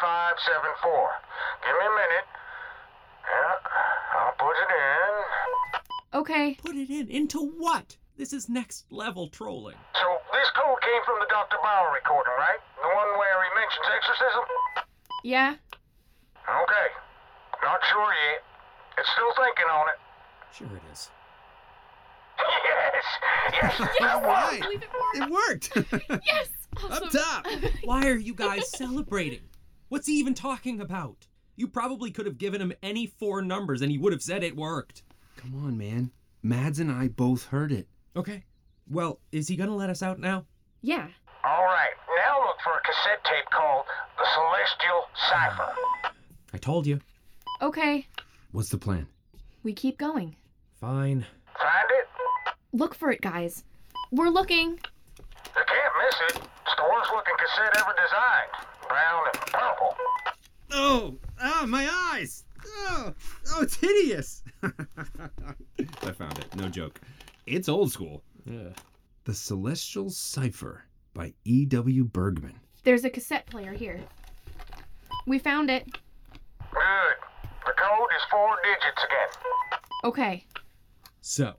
3574. Give me a minute. Yeah, I'll put it in. Okay. Put it in. Into what? This is next level trolling. So this code came from the Dr. Bauer recording, right? The one where he mentions exorcism? Yeah. Okay. Not sure yet. It's still thinking on it. Sure it is. Yes! Yes! Yes! All right. Believe it more. It worked. Yes! Awesome. Up top. Why are you guys celebrating? What's he even talking about? You probably could have given him any four numbers and he would have said it worked. Come on, man. Mads and I both heard it. Okay. Well, is he gonna let us out now? Yeah. All right. Now look for a cassette tape called The Celestial Cipher. I told you. Okay. What's the plan? We keep going. Fine. Find it? Look for it, guys. We're looking. You can't miss it. It's the worst looking cassette ever designed. Brown and purple. Oh, ah, my eyes. Oh, oh, it's hideous. I found it. No joke. It's old school. Yeah. The Celestial Cipher by E.W. Bergman. There's a cassette player here. We found it. Good. The code is four digits again. Okay. So,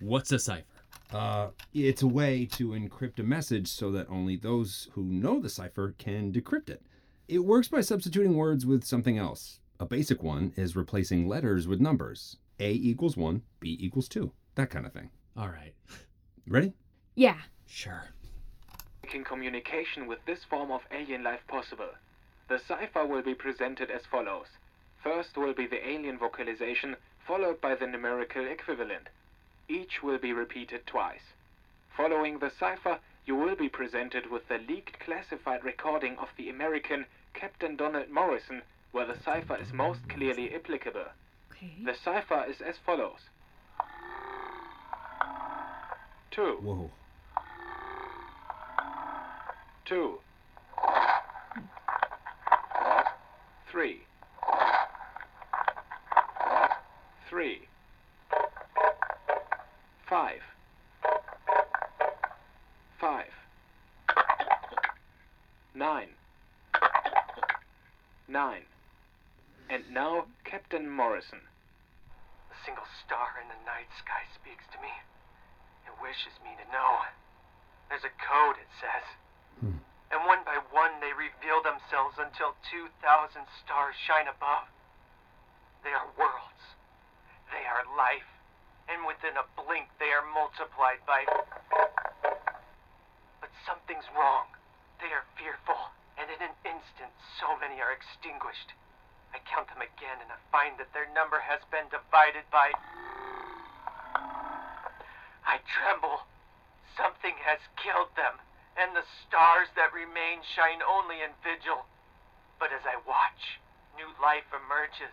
what's a cipher? Uh, it's a way to encrypt a message so that only those who know the cipher can decrypt it. It works by substituting words with something else. A basic one is replacing letters with numbers. A equals 1, B equals 2. That kind of thing. All right. Ready? Yeah. Sure. making communication with this form of alien life possible. The cipher will be presented as follows. First will be the alien vocalization, followed by the numerical equivalent. Each will be repeated twice. Following the cipher, you will be presented with the leaked classified recording of the American Captain Donald Morrison, where the cipher is most clearly applicable. Okay. The cipher is as follows. 2. Whoa. 2 3 3 5 5 9 9 And now Captain Morrison. A single star in the night sky speaks to me. It wishes me to know. There's a code, it says. Hmm. And one by one they reveal themselves until 2,000 stars shine above. They are worlds. They are life. And within a blink they are multiplied by. But something's wrong. They are fearful. And in an instant, so many are extinguished. I count them again and I find that their number has been divided by. I tremble. Something has killed them, and the stars that remain shine only in vigil. But as I watch, new life emerges.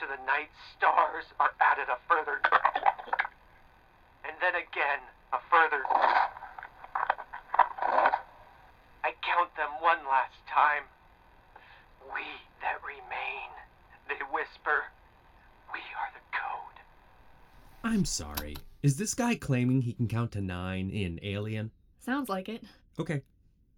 To the night stars are added a further. And then again, a further. I count them one last time. We that remain, whisper, we are the code. I'm sorry. Is this guy claiming he can count to nine in Alien? Sounds like it. Okay.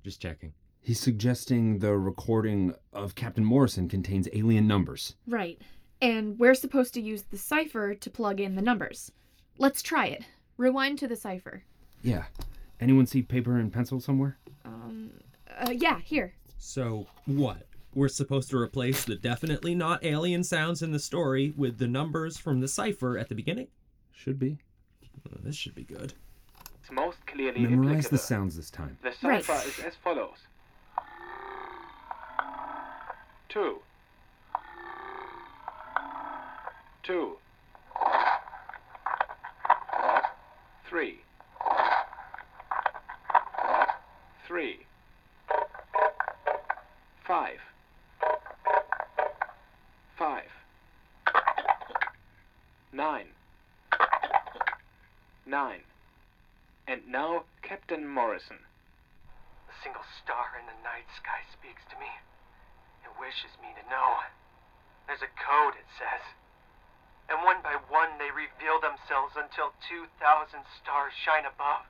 Just checking. He's suggesting the recording of Captain Morrison contains alien numbers. Right. And we're supposed to use the cipher to plug in the numbers. Let's try it. Rewind to the cipher. Yeah. Anyone see paper and pencil somewhere? Um, uh, yeah, here. So, what? We're supposed to replace the definitely not alien sounds in the story with the numbers from the cipher at the beginning? Should be. Uh, this should be good. It's most clearly Memorize applicable. the sounds this time. The Right. cipher is as follows. 2 2 3 3 5 5 9 9 And now Captain Morrison. A single star in the night sky speaks to me. It wishes me to know. There's a code, it says. And one by one they reveal themselves until 2,000 stars shine above.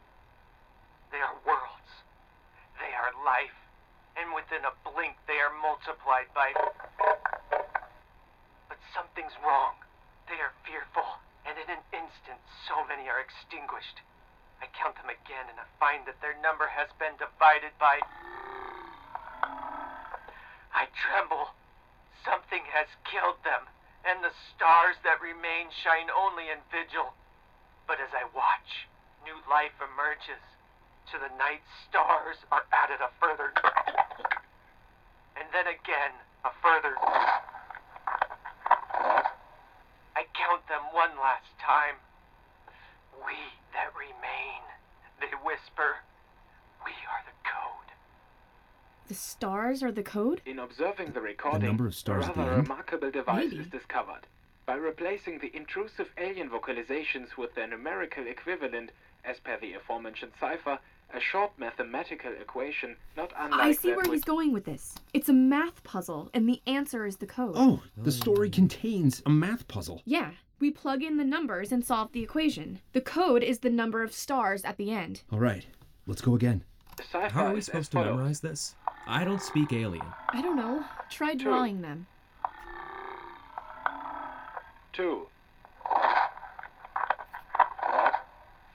They are worlds. They are life. and within a blink they are multiplied by. But something's wrong. They are fearful, and in an instant so many are extinguished. I count them again and I find that their number has been divided by. I tremble. Something has killed them, and the stars that remain shine only in vigil. But as I watch, new life emerges. To the night stars are added a further. And then again, a further. I count them one last time. We that remain, they whisper, we are the code. The stars are the code? In observing the recording, number of stars a the rather remarkable device Maybe. is discovered. By replacing the intrusive alien vocalizations with their numerical equivalent, as per the aforementioned cipher, a short mathematical equation not unlike I see that where which- he's going with this. It's a math puzzle, and the answer is the code. Oh, the oh. story contains a math puzzle. Yeah, we plug in the numbers and solve the equation. The code is the number of stars at the end. All right, let's go again. How are we supposed to memorize this? I don't speak alien. I don't know. Try drawing them. Two.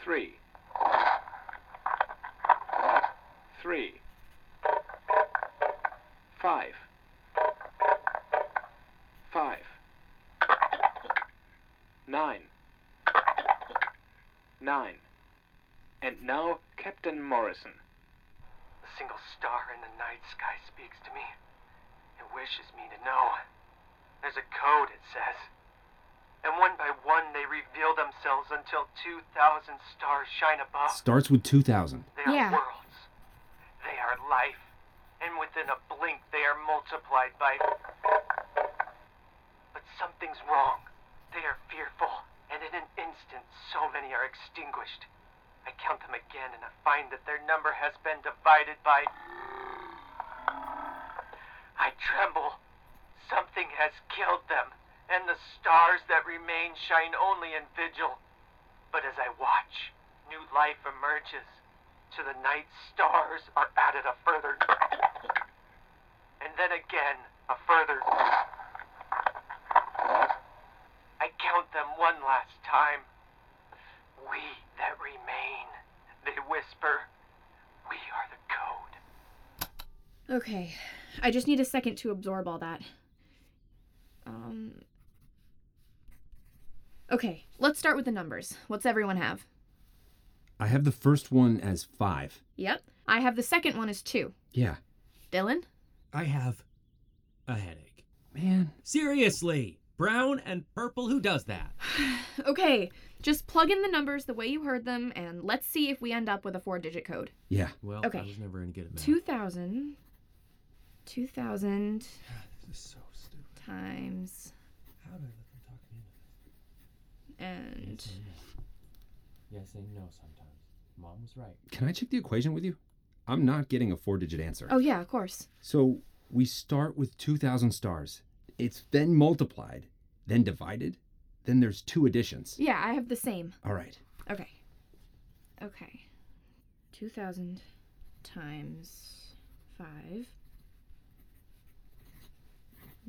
Three. Three. Five. Five. Nine. Nine. And now, Captain Morrison. A single star in the night sky speaks to me. It wishes me to know. There's a code, it says. And one by one they reveal themselves until 2,000 stars shine above. Starts with 2000. They are Yeah. worlds. They are life. And within a blink they are multiplied by. But something's wrong. They are fearful. And in an instant so many are extinguished. I count them again and I find that their number has been divided by. I tremble. Something has killed them, and the stars that remain shine only in vigil. But as I watch, new life emerges. To the night stars are added a further. And then again, a further. I count them one last time. We that remain, they whisper, we are the code. Okay, I just need a second to absorb all that. Um. Okay, let's start with the numbers. What's everyone have? I have the first one as 5. Yep. I have the second one as two. Yeah. Dylan? I have a headache. Man. Seriously! Brown and purple, who does that? Okay, just plug in the numbers the way you heard them and let's see if we end up with a four digit code. Yeah. Well, Okay. I was never gonna get it. 2000. 2000 This so times. How did I let them talk me into And. Yes and no sometimes. Mom was right. Can I check the equation with you? I'm not getting a four digit answer. Oh, yeah, of course. So we start with 2,000 stars. It's then multiplied, then divided, then there's two additions. Yeah, I have the same. All right. Okay. Okay. 2000 times 5.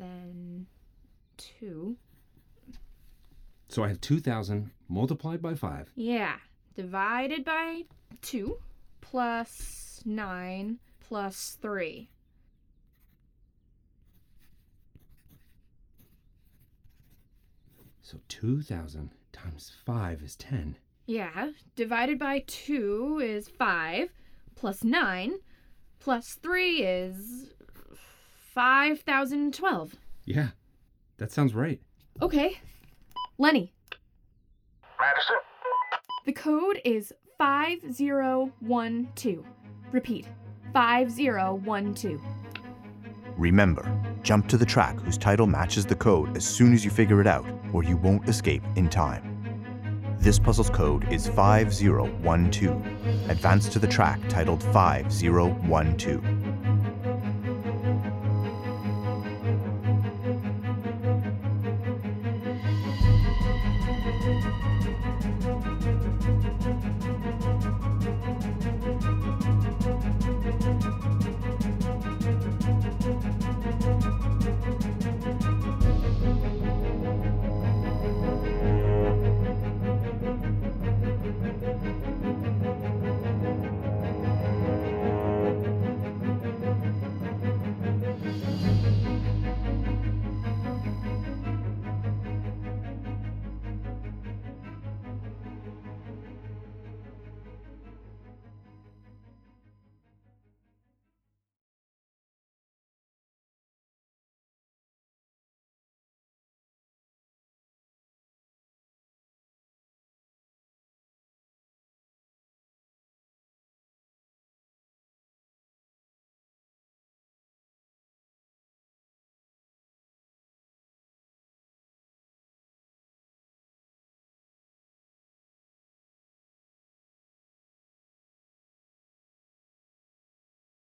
Then 2. So I have 2,000 multiplied by 5. Yeah. Divided by 2 plus 9 plus 3. So 2,000 times 5 is 10. Yeah. Divided by 2 is 5 plus 9 plus 3 is 5012. Yeah, that sounds right. Okay. Lenny, Madison? The code is 5012. Repeat 5012. Remember, jump to the track whose title matches the code as soon as you figure it out, or you won't escape in time. This puzzle's code is 5012. Advance to the track titled 5012.